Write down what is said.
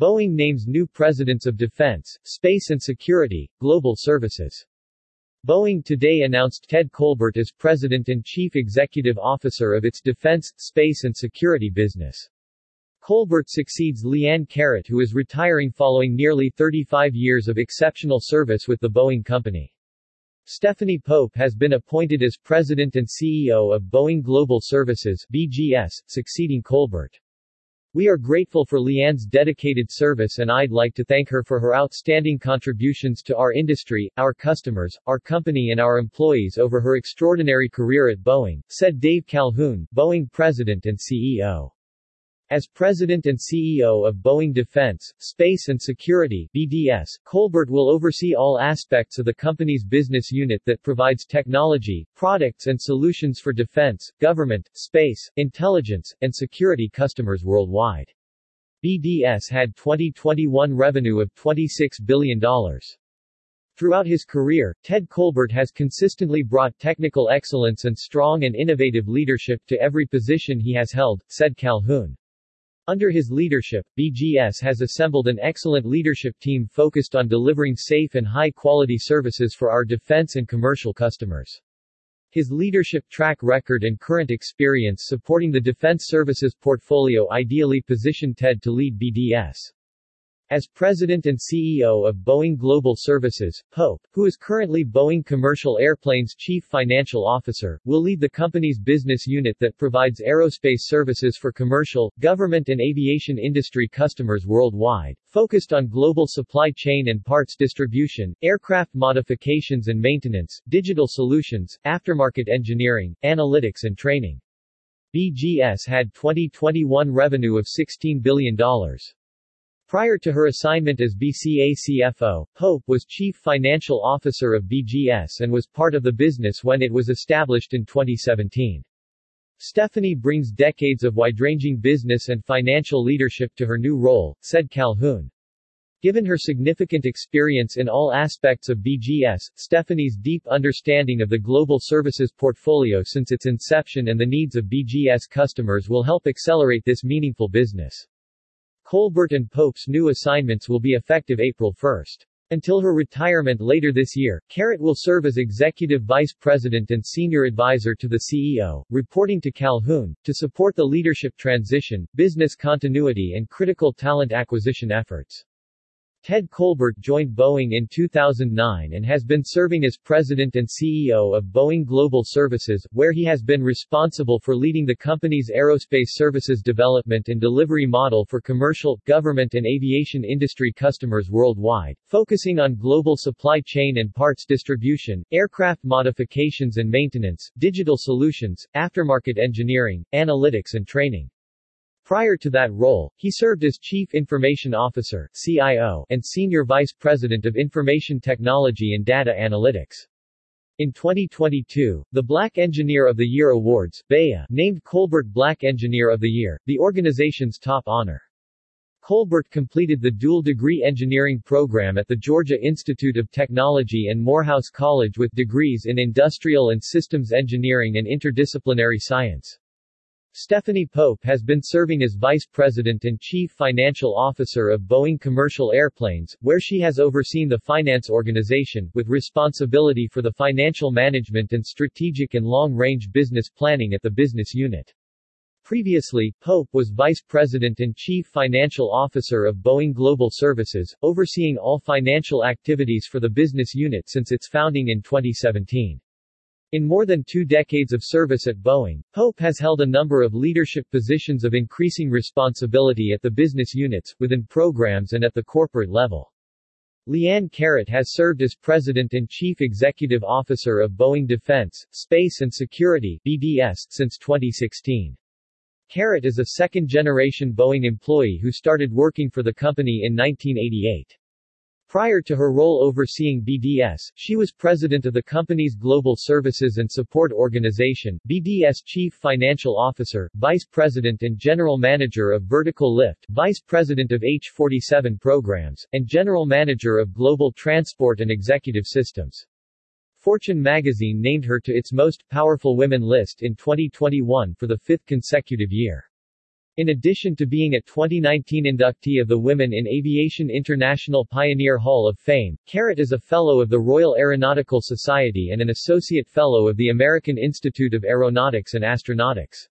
Boeing names new presidents of Defense, Space and Security, Global Services. Boeing today announced Ted Colbert as President and Chief Executive Officer of its Defense, Space and Security business. Colbert succeeds Leanne Caret who is retiring following nearly 35 years of exceptional service with the Boeing Company. Stephanie Pope has been appointed as President and CEO of Boeing Global Services BGS, succeeding Colbert. We are grateful for Leanne's dedicated service and I'd like to thank her for her outstanding contributions to our industry, our customers, our company and our employees over her extraordinary career at Boeing, said Dave Calhoun, Boeing President and CEO. As President and CEO of Boeing Defense, Space and Security BDS, Colbert will oversee all aspects of the company's business unit that provides technology, products and solutions for defense, government, space, intelligence, and security customers worldwide. BDS had 2021 revenue of $26 billion. Throughout his career, Ted Colbert has consistently brought technical excellence and strong and innovative leadership to every position he has held, said Calhoun. Under his leadership, BGS has assembled an excellent leadership team focused on delivering safe and high-quality services for our defense and commercial customers. His leadership track record and current experience supporting the defense services portfolio ideally position Ted to lead BDS. As President and CEO of Boeing Global Services, Pope, who is currently Boeing Commercial Airplanes Chief Financial Officer, will lead the company's business unit that provides aerospace services for commercial, government and aviation industry customers worldwide, focused on global supply chain and parts distribution, aircraft modifications and maintenance, digital solutions, aftermarket engineering, analytics and training. BGS had 2021 revenue of $16 billion. Prior to her assignment as BCA CFO, Pope was Chief Financial Officer of BGS and was part of the business when it was established in 2017. Stephanie brings decades of wide-ranging business and financial leadership to her new role, said Calhoun. Given her significant experience in all aspects of BGS, Stephanie's deep understanding of the global services portfolio since its inception and the needs of BGS customers will help accelerate this meaningful business. Colbert and Pope's new assignments will be effective April 1. Until her retirement later this year, Caret will serve as Executive Vice President and Senior Advisor to the CEO, reporting to Calhoun, to support the leadership transition, business continuity and critical talent acquisition efforts. Ted Colbert joined Boeing in 2009 and has been serving as president and CEO of Boeing Global Services, where he has been responsible for leading the company's aerospace services development and delivery model for commercial, government and aviation industry customers worldwide, focusing on global supply chain and parts distribution, aircraft modifications and maintenance, digital solutions, aftermarket engineering, analytics and training. Prior to that role, he served as Chief Information Officer CIO, and Senior Vice President of Information Technology and Data Analytics. In 2022, the Black Engineer of the Year Awards BEA, named Colbert Black Engineer of the Year, the organization's top honor. Colbert completed the dual degree engineering program at the Georgia Institute of Technology and Morehouse College with degrees in industrial and systems engineering and interdisciplinary science. Stephanie Pope has been serving as Vice President and Chief Financial Officer of Boeing Commercial Airplanes, where she has overseen the finance organization, with responsibility for the financial management and strategic and long-range business planning at the business unit. Previously, Pope was Vice President and Chief Financial Officer of Boeing Global Services, overseeing all financial activities for the business unit since its founding in 2017. In more than two decades of service at Boeing, Pope has held a number of leadership positions of increasing responsibility at the business units, within programs and at the corporate level. Leanne Caret has served as President and Chief Executive Officer of Boeing Defense, Space and Security BDS, since 2016. Caret is a second-generation Boeing employee who started working for the company in 1988. Prior to her role overseeing BDS, she was president of the company's Global Services and Support Organization, BDS Chief Financial Officer, Vice President and General Manager of Vertical Lift, Vice President of H-47 Programs, and General Manager of Global Transport and Executive Systems. Fortune magazine named her to its Most Powerful Women list in 2021 for the fifth consecutive year. In addition to being a 2019 inductee of the Women in Aviation International Pioneer Hall of Fame, Caret is a Fellow of the Royal Aeronautical Society and an Associate Fellow of the American Institute of Aeronautics and Astronautics.